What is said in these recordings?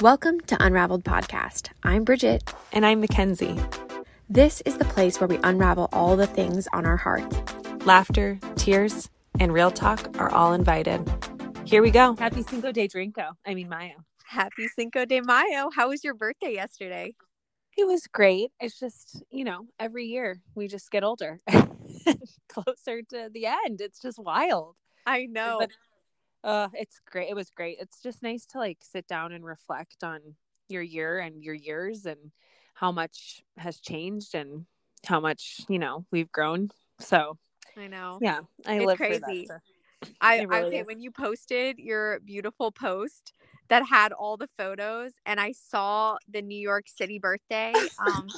Welcome to Unraveled Podcast. I'm Bridget. And I'm Mackenzie. This is the place where we unravel all the things on our hearts. Laughter, tears, and real talk are all invited. Here we go. Happy Cinco de Drinko. I mean, Mayo. Happy Cinco de Mayo. How was your birthday yesterday? It was great. It's just, you know, every year we just get older, closer to the end. It's just wild. I know. But uh, it's great. It was great. It's just nice to like sit down and reflect on your year and your years and how much has changed and how much you know we've grown. So I know. Yeah, I it's live crazy. I, really okay is. when you posted your beautiful post that had all the photos and I saw the New York City birthday. Um,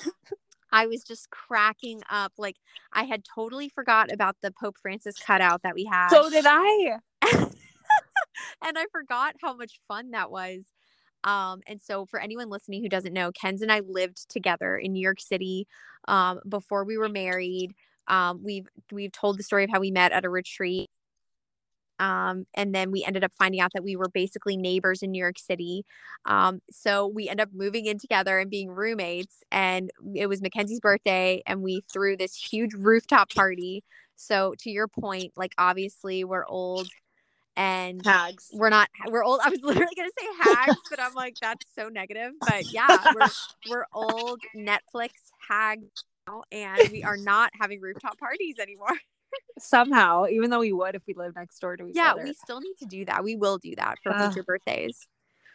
I was just cracking up. Like I had totally forgot about the Pope Francis cutout that we had. So did I. and I forgot how much fun that was. Um, and so for anyone listening who doesn't know, Kenz and I lived together in New York City um, before we were married. Um, we've we've told the story of how we met at a retreat. Um, and then we ended up finding out that we were basically neighbors in New York City. Um, so we end up moving in together and being roommates. And it was Mackenzie's birthday, and we threw this huge rooftop party. So to your point, like obviously we're old and Hags. we're not we're old i was literally gonna say hags but i'm like that's so negative but yeah we're we're old netflix hags now, and we are not having rooftop parties anymore Somehow, even though we would if we lived next door to each yeah other. we still need to do that we will do that for Ugh. future birthdays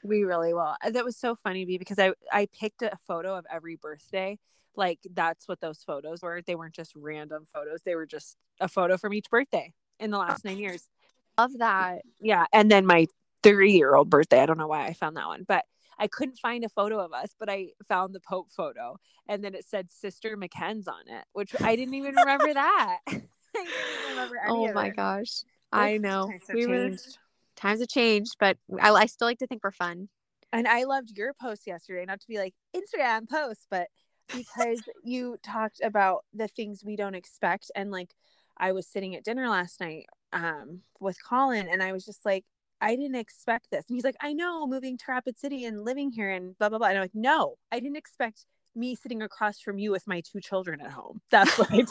We really will. Uh, That was so funny to me because I I picked a photo of every birthday. Like that's what those photos were. They weren't just random photos. They were just a photo from each birthday in the last nine years. Love that Yeah, and then my three-year-old birthday. I don't know why I found that one, but I couldn't find a photo of us. But I found the Pope photo, and then it said Sister McKen's on it, which I didn't even remember that. I didn't remember any oh my gosh i know times have we were changed. times have changed but I, I still like to think we're fun And I loved your post yesterday, not to be like Instagram post, but because you talked about the things we don't expect. And like I was sitting at dinner last night um with Colin and I was just like, I didn't expect this. And he's like, I know, moving to Rapid City and living here and blah blah blah. And I'm like, no, I didn't expect me sitting across from you with my two children at home. That's what I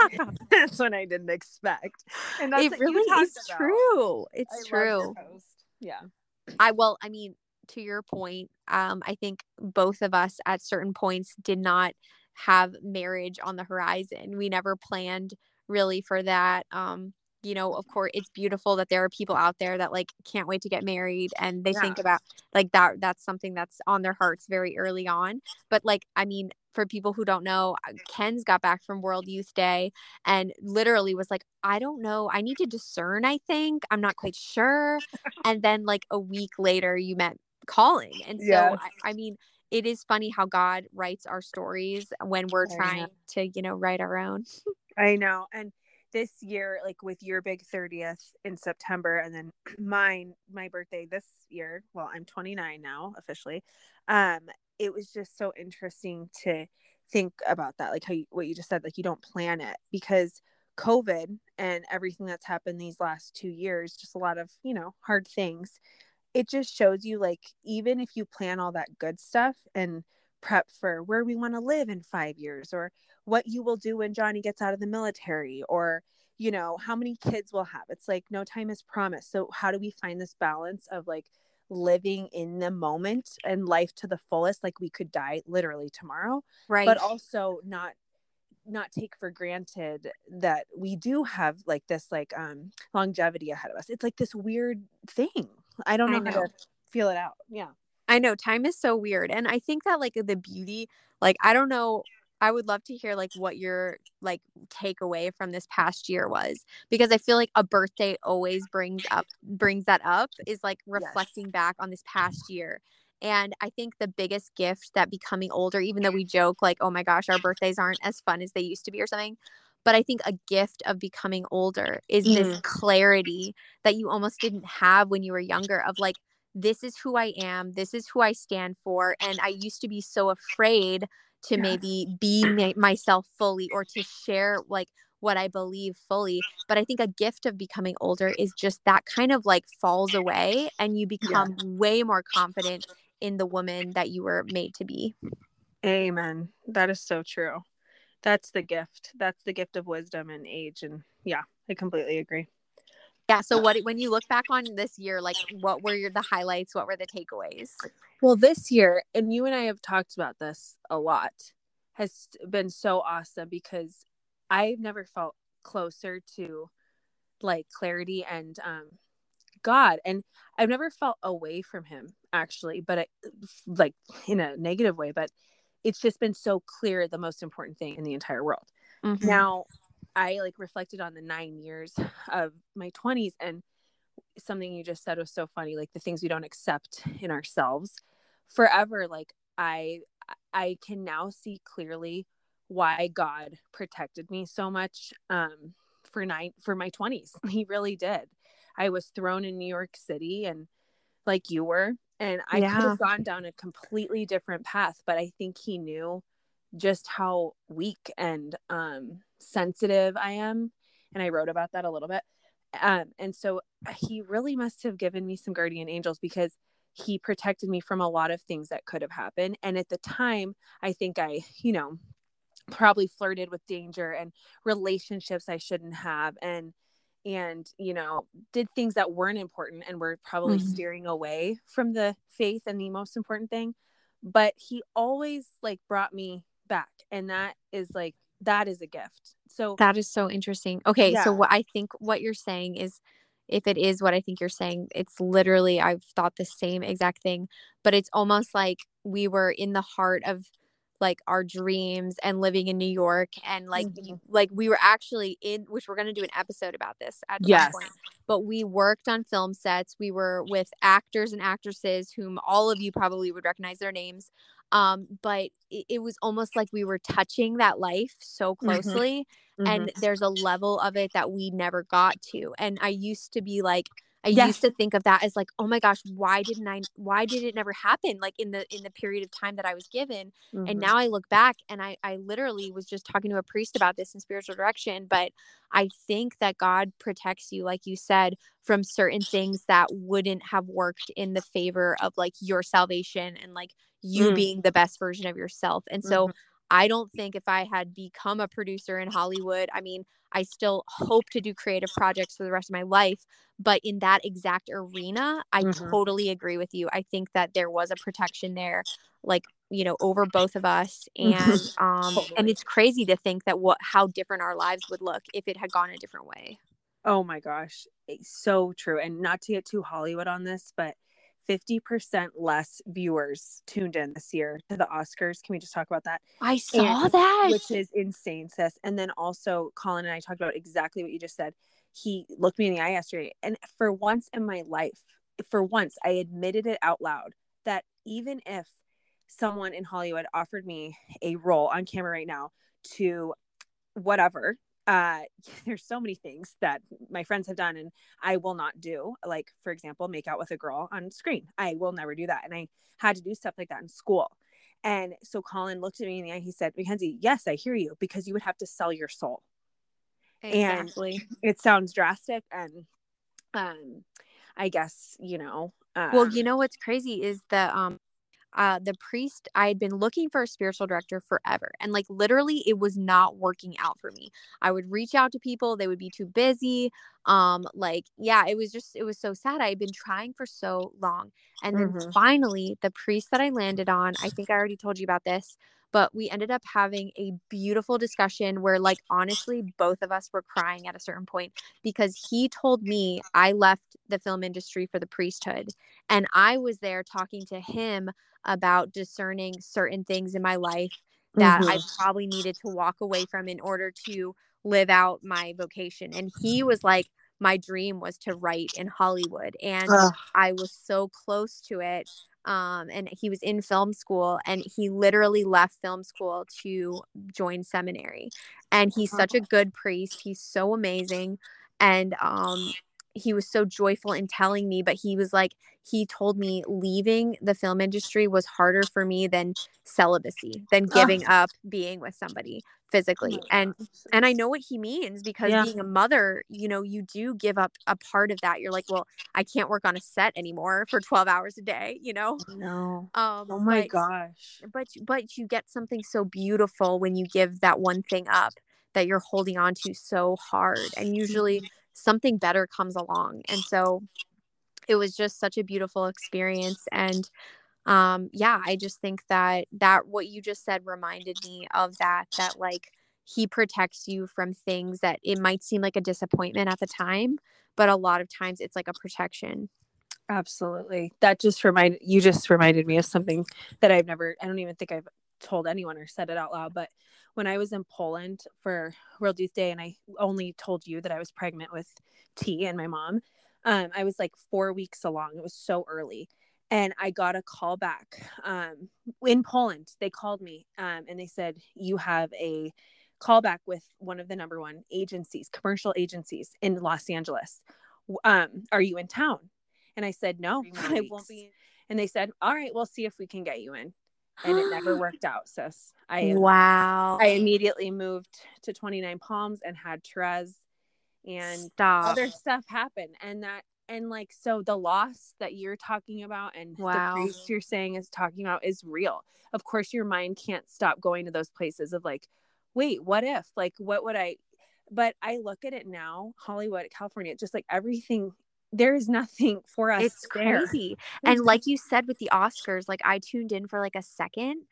that's what I didn't expect. And that's it really is about. true it's your true. Yeah. I well, I mean, to your point, um, I think both of us at certain points did not have marriage on the horizon. We never planned really for that. Um, you know, of course, it's beautiful that there are people out there that like can't wait to get married and they think about like that. That's something that's on their hearts very early on. But like, I mean, for people who don't know, uh, Kenz got back from World Youth Day and literally was like, I don't know. I need to discern, I think. I'm not quite sure. and then, like, a week later, you met Colin. And so, Yes. I, I mean, it is funny how God writes our stories when we're trying to, you know, write our own. I know. And this year, like with your big 30th in September, and then mine, my birthday this year, well, I'm 29 now officially. Um, it was just so interesting to think about that, like how you, what you just said, like you don't plan it because COVID and everything that's happened these last two years, just a lot of, you know, hard things. It just shows you, like, even if you plan all that good stuff and prep for where we want to live in five years or what you will do when Johnny gets out of the military or you know how many kids we'll have. It's like no time is promised. So how do we find this balance of like living in the moment and life to the fullest? Like we could die literally tomorrow Right. but also not not take for granted that we do have like this like um longevity ahead of us. It's like this weird thing. I don't I know, how to feel it out. Yeah. I know time is so weird. And I think that, like, the beauty, like, I don't know. I would love to hear like what your like takeaway from this past year was because I feel like a birthday always brings up brings that up is like reflecting back on this past year. And I think the biggest gift that becoming older, even though we joke like, oh my gosh, our birthdays aren't as fun as they used to be or something, but I think a gift of becoming older is this mm. clarity that you almost didn't have when you were younger of like, this is who I am, this is who I stand for. And I used to be so afraid to Yes. maybe be ma- myself fully or to share like what I believe fully. But I think a gift of becoming older is just that kind of like falls away and you become way more confident in the woman that you were made to be. Amen. That is so true. That's the gift. That's the gift of wisdom and age. And yeah, I completely agree. Yeah. So what when you look back on this year, like what were your the highlights? What were the takeaways? Well, this year, and you and I have talked about this a lot, has been so awesome because I've never felt closer to like clarity and um God. And I've never felt away from him actually, but I, like in a negative way, but it's just been so clear the most important thing in the entire world. Mm-hmm. Now, I like reflected on the 9 years of my 20s and something you just said was so funny like the things we don't accept in ourselves forever like I I can now see clearly why God protected me so much um for nine for my 20s. He really did. I was thrown in New York City and like you were and I yeah. could have gone down a completely different path, but I think he knew just how weak and um sensitive I am and I wrote about that a little bit. Um and so he really must have given me some guardian angels because he protected me from a lot of things that could have happened and at the time I think I, you know, probably flirted with danger and relationships I shouldn't have and and you know did things that weren't important and were probably mm-hmm. steering away from the faith and the most important thing but he always like brought me back and that is like that is a gift so that is so interesting okay yeah. so what i think what you're saying is if it is what i think you're saying it's literally i've thought the same exact thing but it's almost like we were in the heart of like our dreams and living in New York and like mm-hmm. like we were actually in which we're going to do an episode about this at yes. some point. But we worked on film sets. We were with actors and actresses whom all of you probably would recognize their names. Um, but it, it was almost like we were touching that life so mm-hmm. closely. Mm-hmm. And mm-hmm. there's a level of it that we never got to. And I used to be like, I yes. used to think of that as like, oh my gosh, why didn't I why did it never happen like in the in the period of time that I was given? Mm-hmm. And now I look back and I I literally was just talking to a priest about this in spiritual direction, but I think that God protects you like you said from certain things that wouldn't have worked in the favor of like your salvation and like you mm-hmm. being the best version of yourself. And so mm-hmm. I don't think if I had become a producer in Hollywood, I mean, I still hope to do creative projects for the rest of my life. But in that exact arena, I mm-hmm. totally agree with you. I think that there was a protection there, like, you know, over both of us. And um totally. and it's crazy to think that what how different our lives would look if it had gone a different way. Oh my gosh. It's so true. And not to get too Hollywood on this, but 50% less viewers tuned in this year to the Oscars. Can we just talk about that? I saw and, that. Which is insane, sis. And then also, Colin and I talked about exactly what you just said. He looked me in the eye yesterday. And for once in my life, for once, I admitted it out loud that even if someone in Hollywood offered me a role on camera right now to whatever uh there's so many things that my friends have done and I will not do. Like for example make out with a girl on screen. I will never do that. And I had to do stuff like that in school. And so Colin looked at me in the eye. He said Mackenzie yes I hear you because you would have to sell your soul. Exactly. and it sounds drastic. And um I guess you know uh, well you know what's crazy is that um uh, the priest, I had been looking for a spiritual director forever. And like literally, it was not working out for me. I would reach out to people, they would be too busy. Um, like, yeah, it was just, it was so sad. I had been trying for so long. And then mm-hmm. finally, the priest that I landed on, I think I already told you about this, but we ended up having a beautiful discussion where like honestly both of us were crying at a certain point because he told me I left the film industry for the priesthood and I was there talking to him about discerning certain things in my life that mm-hmm. I probably needed to walk away from in order to live out my vocation. And he was like, my dream was to write in Hollywood. And Ugh. I was so close to it. Um, and he was in film school and he literally left film school to join seminary. And he's such a good priest. He's so amazing. And um, he was so joyful in telling me, but he was like, he told me leaving the film industry was harder for me than celibacy, than giving up being with somebody. Physically Oh and and i know what he means because Yeah. being a mother you know you do give up a part of that you're like well i can't work on a set anymore for 12 hours a day you know no. um Oh my but, gosh. but but you get something so beautiful when you give that one thing up that you're holding on to so hard and usually something better comes along and so it was just such a beautiful experience and um yeah i just think that that what you just said reminded me of that that like he protects you from things that it might seem like a disappointment at the time but a lot of times it's like a protection Absolutely. That just reminded you just reminded me of something that I've never I don't even think I've told anyone or said it out loud, but when I was in Poland for World Youth Day and I only told you that I was pregnant with T and my mom, um, I was like four weeks along. It was so early. And I got a call back um, in Poland. They called me um, and they said, You have a callback with one of the number one agencies, commercial agencies in Los Angeles. Um, are you in town? And I said, no, I won't be. And they said, all right, we'll see if we can get you in. And it never worked out, sis. I wow I immediately moved to 29 Palms and had Therese and stop other stuff happened. And that, and like, so the loss that you're talking about and Wow. the priest you're saying is talking about is real. Of course, your mind can't stop going to those places of like, wait, what if? Like, what would I? But I look at it now, Hollywood, California, just like everything, there is nothing for us. it's there. crazy and like you said with the oscars like i tuned in for like a second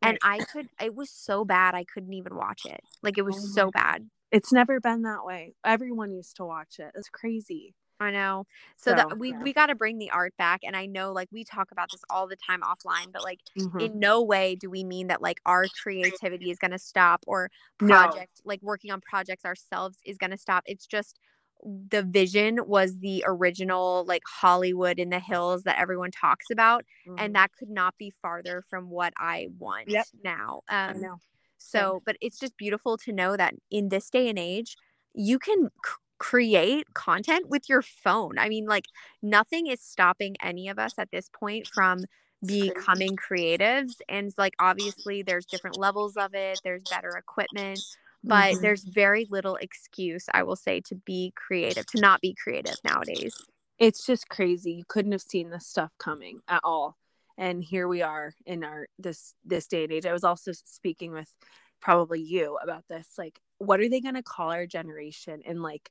and i could it was so bad i couldn't even watch it like it was Oh so bad It's never been that way. Everyone used to watch it. It's crazy. I know so, So, that we yeah. we got to bring the art back and i know like we talk about this all the time offline but like Mhm. in no way do we mean that like our creativity is going to stop or No. project like working on projects ourselves is going to stop it's just the vision was the original like hollywood in the hills that everyone talks about Mhm. and that could not be farther from what I want Yep. now. Um, so, but it's just beautiful to know that in this day and age, you can c- create content with your phone. I mean, like nothing is stopping any of us at this point from becoming creatives. And like obviously, there's different levels of it. There's better equipment. But Mhm. there's very little excuse, I will say, to be creative, to not be creative nowadays. it's just crazy. You couldn't have seen this stuff coming at all. And here we are in our this this day and age. I was also speaking with probably you about this. Like, what are they gonna call our generation in like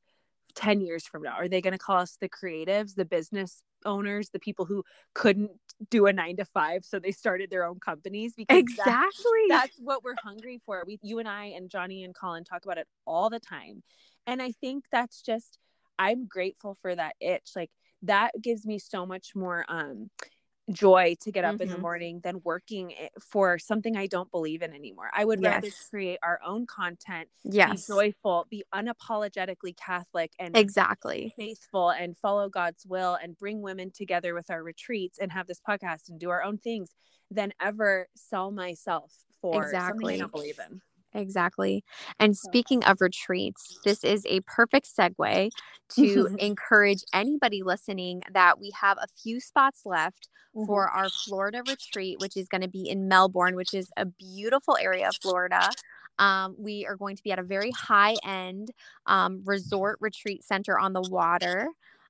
10 years from now? Are they gonna call us the creatives, the business owners, the people who couldn't do a nine to five, so they started their own companies? Because Exactly. that's what we're hungry for. We, you and I, and Johnny and Colin talk about it all the time, and I think that's just. I'm grateful for that itch. Like that gives me so much more um joy to get up in the Mhm. morning than working for something I don't believe in anymore. I would rather create our own content, yes. be joyful, be unapologetically Catholic, and Exactly. faithful and follow God's will and bring women together with our retreats and have this podcast and do our own things than ever sell myself for something Exactly. I don't believe in. Exactly. And speaking of retreats, this is a perfect segue to encourage anybody listening that we have a few spots left for our Florida retreat, which is going to be in Melbourne, which is a beautiful area of Florida. Um, we are going to be at a very high end um, resort retreat center on the water.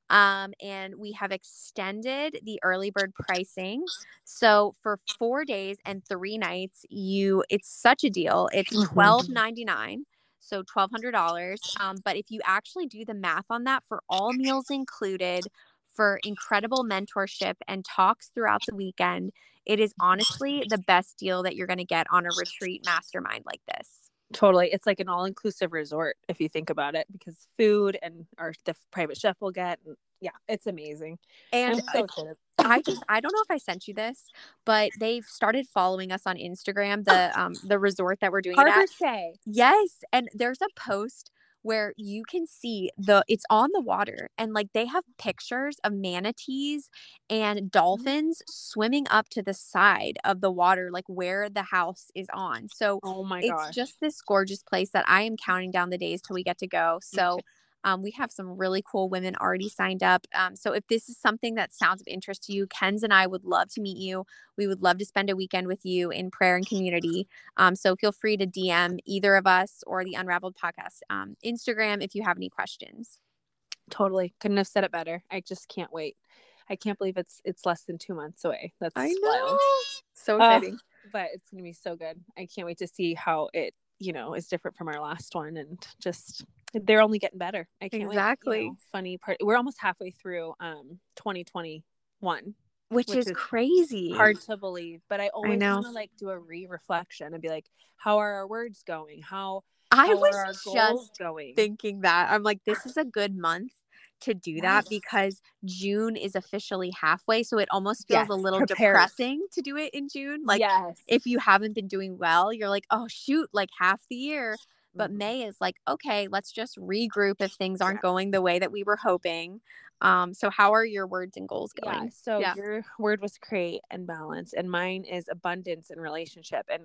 Um, and we have extended the early bird pricing. So for four days and three nights, you it's such a deal. It's Mhm. twelve ninety nine, so twelve hundred dollars. Um, but if you actually do the math on that, for all meals included, for incredible mentorship and talks throughout the weekend, it is honestly the best deal that you're going to get on a retreat mastermind like this. Totally. It's like an all inclusive resort if you think about it because food and our the private chef will get. And yeah, it's amazing. And so. I just I don't know if I sent you this, but they've started following us on Instagram, the um the resort that we're doing it Harbor at. Say. Yes, and there's a post where you can see the it's on the water and like they have pictures of manatees and mm-hmm. dolphins swimming up to the side of the water like where the house is on. So Oh my god it's gosh. just this gorgeous place that I am counting down the days till we get to go. So Um, we have some really cool women already signed up. Um, so if this is something that sounds of interest to you, Kenz and I would love to meet you. We would love to spend a weekend with you in prayer and community. Um, so feel free to DM either of us or the Unraveled Podcast um, Instagram if you have any questions. Totally. Couldn't have said it better. I just can't wait. I can't believe it's it's less than two months away. That's I know. wild. So Uh, exciting. but it's gonna be so good. I can't wait to see how it, you know, is different from our last one and just they're only getting better. I can't wait, you Exactly. know. funny part we're almost halfway through um 2021. which, which is, is crazy. Hard to believe, but I always want to like do a re-reflection and be like, how are our words going? How, I how was are our just going? thinking that. I'm like, this is a good month to do that Yes. because June is officially halfway. So it almost feels Yes, a little prepared. depressing to do it in June. Like, yes. if you haven't been doing well, you're like, oh, shoot, like half the year. But Mhm. May is like, okay, let's just regroup if things aren't Yeah. going the way that we were hoping. Um, so how are your words and goals Yeah. going? So Yeah. your word was create and balance, and mine is abundance and relationship. And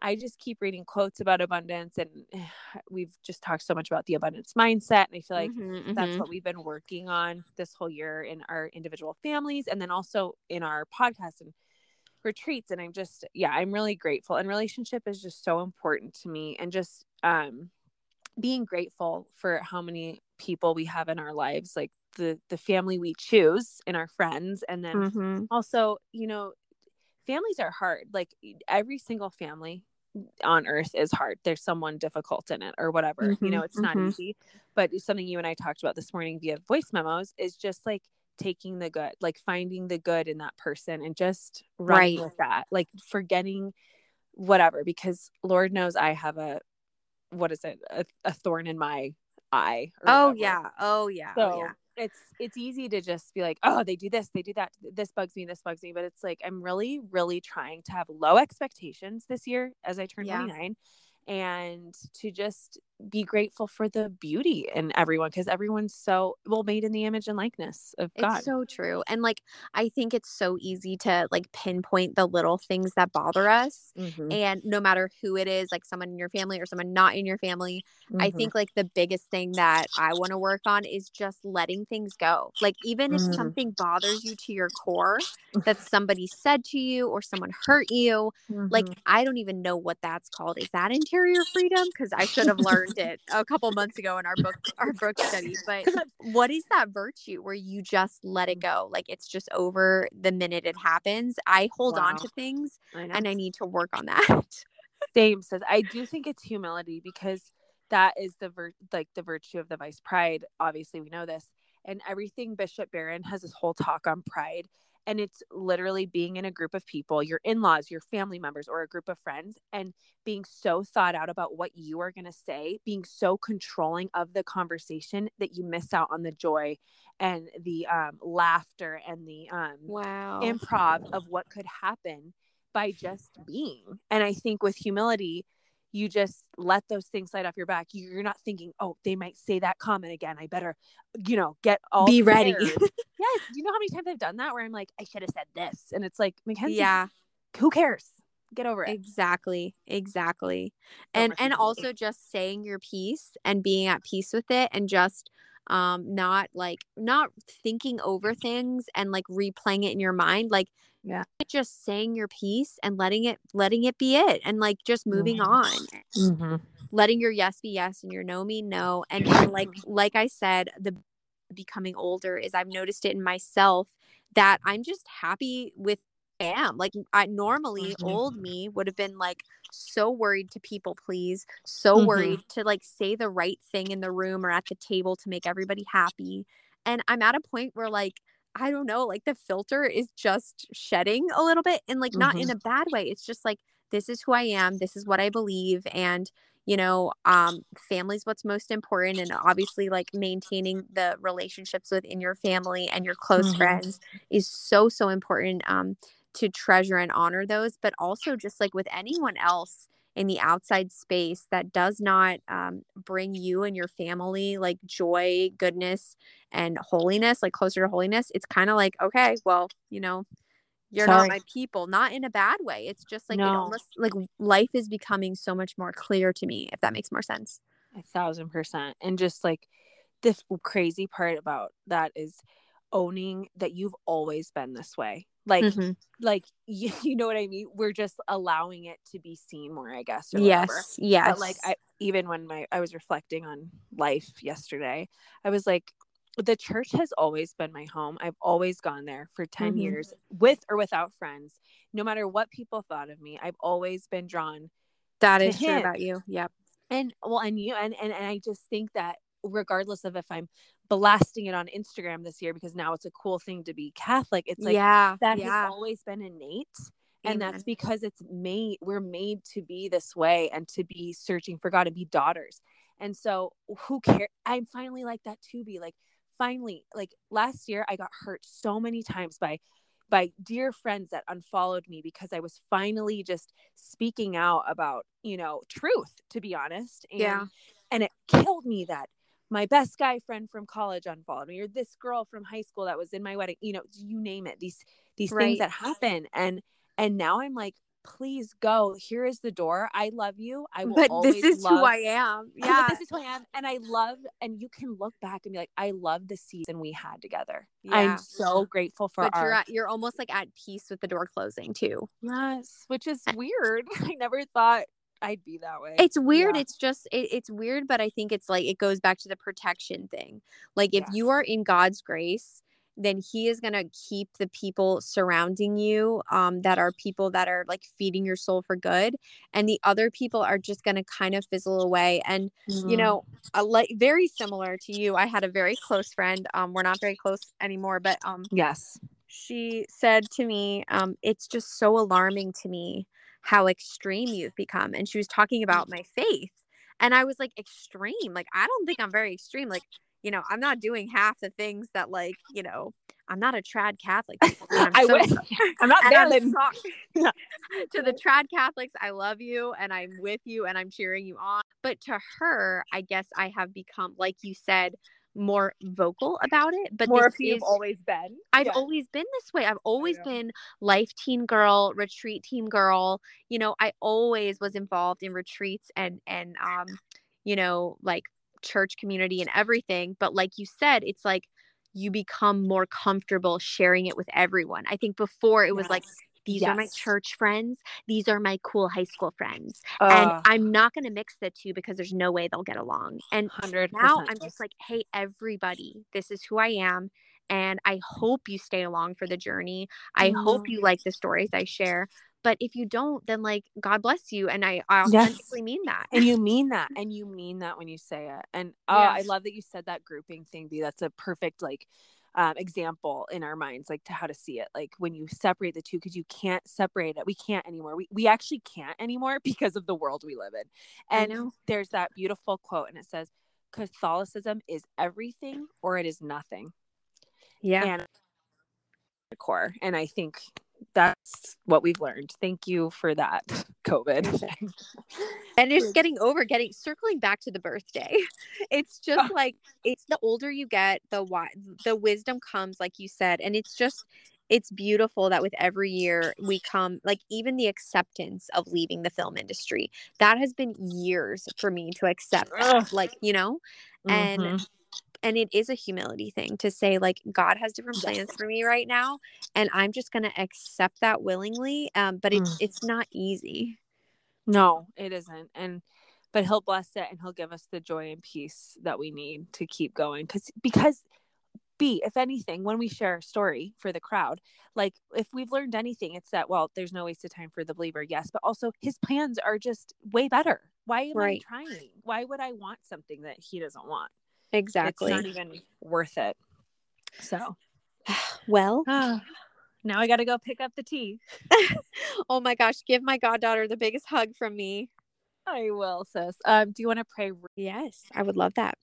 I just keep reading quotes about abundance, and we've just talked so much about the abundance mindset. And I feel like Mhm, that's mhm. what we've been working on this whole year in our individual families, and then also in our podcast and retreats. And I'm just, yeah, I'm really grateful. And relationship is just so important to me, and just um, being grateful for how many people we have in our lives, like the the family we choose and our friends, and then Mhm. also you know families are hard like every single family on earth is hard there's someone difficult in it or whatever you Mhm, know it's not mhm. easy but something you and i talked about this morning via voice memos is just like taking the good like finding the good in that person and just running Right. with that like forgetting whatever because lord knows i have a what is it a, a thorn in my eye Oh whatever. yeah. Oh yeah. Oh, so oh yeah. it's it's easy to just be like, oh, they do this, they do that. This bugs me, this bugs me. But it's like I'm really, really trying to have low expectations this year as I turn Yeah. 29 and to just be grateful for the beauty in everyone because everyone's so well made in the image and likeness of God. It's so true. And like I think it's so easy to like pinpoint the little things that bother us. Mhm, And no matter who it is, like someone in your family or someone not in your family, I mhm. think like the biggest thing that I want to work on is just letting things go. Like even if Mm. something bothers you to your core that somebody said to you or someone hurt you, like Mhm. I don't even know what that's called. Is that interior freedom? Because I should have learned it a couple months ago in our book our book study. But what is that virtue where you just let it go? Like it's just over the minute it happens. I hold on to things I and I need to work on that. Same says I do think it's humility because that is the vir- like the virtue of the vice pride. Obviously, we know this, and everything Bishop Barron has this whole talk on pride, and it's literally being in a group of people, your in-laws, your family members, or a group of friends, and being so thought out about what you are going to say, being so controlling of the conversation that you miss out on the joy and the um, laughter and the um, Wow. improv of what could happen by just being. And I think with humility, you just let those things slide off your back. You're not thinking, oh, they might say that comment again. I better, you know, get all Be ready. yes. Do you know how many times I've done that where I'm like, I should have said this? And it's like, Mackenzie, yeah. who cares? Get over it. Exactly. Exactly. And and also just saying your piece and being at peace with it and just um not like not thinking over things and like replaying it in your mind like Yeah. just saying your piece and letting it letting it be it and like just moving Mhm. on Mhm. letting your yes be yes and your no mean no and, and like like i said the becoming older is i've noticed it in myself that i'm just happy with am like i normally Mhm. old me would have been like so worried to people please so Mhm. worried to like say the right thing in the room or at the table to make everybody happy and i'm at a point where like i don't know like the filter is just shedding a little bit and like not in a bad way it's just like this is who i am this is what i believe and you know um family's what's most important and obviously like maintaining the relationships within your family and your close Mhm. friends is so so important um to treasure and honor those but also just like with anyone else in the outside space that does not um, bring you and your family like joy goodness and holiness like closer to holiness it's kind of like okay well you know you're Sorry. not my people not in a bad way it's just like it No. almost like life is becoming so much more clear to me if that makes more sense A thousand percent. And just like the crazy part about that is owning that you've always been this way like mm-hmm. like you, you, know what i mean? We're just allowing it to be seen more i guess yes yes but like i even when my i was reflecting on life yesterday i was like the church has always been my home. I've always gone there for 10 mm-hmm. years with or without friends. No matter what people thought of me i've always been drawn that is true about you. Yep. And well and you and, and and i just think that regardless of if i'm blasting it on Instagram this year because now it's a cool thing to be Catholic. It's like yeah, that yeah. has always been innate. And that's because it's made we're made to be this way and to be searching for God and be daughters. And so who cares? I'm finally like that too, be like finally like last year I got hurt so many times by by dear friends that unfollowed me because I was finally just speaking out about, you know, truth, to be honest. And yeah. and it killed me that my best guy friend from college unfollowed me or this girl from high school that was in my wedding you know you name it these these right. things that happen. And and now i'm like please go. Here is the door. I love you. I will but this is love, who i am yeah. this is who i am and i love and you can look back and be like i love the season we had together. Yeah. i'm so grateful for but our... you're at, you're almost like at peace with the door closing too. Yes which is eh. weird. I never thought I'd be that way. It's weird. Yeah. It's just it, it's weird, but I think it's like it goes back to the protection thing. Like if yes. you are in God's grace, then he is going to keep the people surrounding you um, that are people that are like feeding your soul for good and the other people are just going to kind of fizzle away and mm-hmm. you know a, like very similar to you i had a very close friend um, we're not very close anymore but um yes she said to me um, it's just so alarming to me how extreme you've become. And she was talking about my faith. And I was like, extreme? Like, I don't think I'm very extreme. Like, you know, I'm not doing half the things that, like, you know, I'm not a trad Catholic. I'm I so wish. I'm not to the trad Catholics, I love you and I'm with you and I'm cheering you on. But to her, I guess I have become, like you said, more vocal about it. But more you've is, always been. I've yeah. always been this way. I've always been life team girl, retreat team girl. You know, I always was involved in retreats and and um, you know, like church community and everything. But like you said, it's like you become more comfortable sharing it with everyone. I think before it was yes. like these yes. are my church friends. These are my cool high school friends. Uh, and I'm not going to mix the two because there's no way they'll get along. And 100%. now I'm just like, hey, everybody, this is who I am. And I hope you stay along for the journey. I mm. hope you like the stories I share. But if you don't, then like God bless you. And I, I authentically yes. mean that. And you mean that. And you mean that when you say it. And oh, yes. I love that you said that grouping thing, B. That's a perfect like um, example in our minds like to how to see it like when you separate the two because you can't separate it we can't anymore we, we actually can't anymore because of the world we live in. And there's that beautiful quote and it says catholicism is everything or it is nothing. Yeah. And core and i think that's what we've learned. Thank you for that, COVID. and it's getting over getting circling back to the birthday. It's just oh. like it's the older you get, the why the wisdom comes, like you said, and it's just it's beautiful that with every year we come like even the acceptance of leaving the film industry that has been years for me to accept that, like you know and mm-hmm and it is a humility thing to say like god has different plans for me right now and i'm just going to accept that willingly um, but it's mm. it's not easy no it isn't and but he'll bless it and he'll give us the joy and peace that we need to keep going because because b if anything when we share a story for the crowd like if we've learned anything it's that well there's no waste of time for the believer yes but also his plans are just way better why am right. i trying why would i want something that he doesn't want Exactly. It's not even worth it. So, well, now I got to go pick up the tea. oh my gosh, give my goddaughter the biggest hug from me. I will, sis. Um, do you want to pray? Yes, I would love that.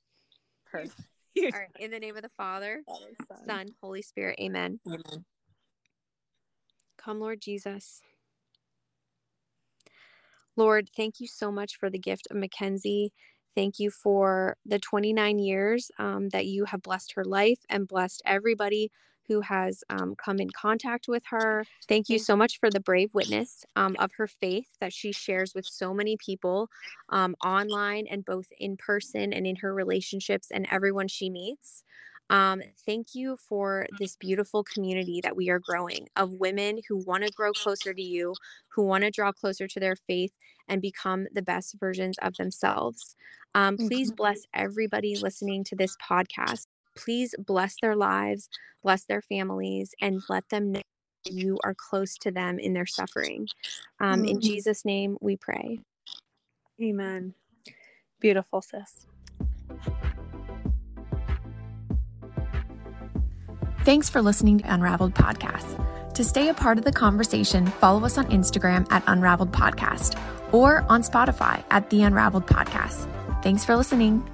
Perfect. All right. In the name of the Father, Father Son. Son, Holy Spirit. Amen. Amen. Come, Lord Jesus. Lord, thank you so much for the gift of Mackenzie. Thank you for the 29 years um, that you have blessed her life and blessed everybody who has um, come in contact with her. Thank you so much for the brave witness um, of her faith that she shares with so many people um, online and both in person and in her relationships and everyone she meets. Um, thank you for this beautiful community that we are growing of women who want to grow closer to you, who want to draw closer to their faith and become the best versions of themselves. Um, please bless everybody listening to this podcast. Please bless their lives, bless their families, and let them know you are close to them in their suffering. Um, in Jesus' name, we pray. Amen. Beautiful, sis. Thanks for listening to Unraveled Podcast. To stay a part of the conversation, follow us on Instagram at Unraveled Podcast or on Spotify at The Unraveled Podcast. Thanks for listening.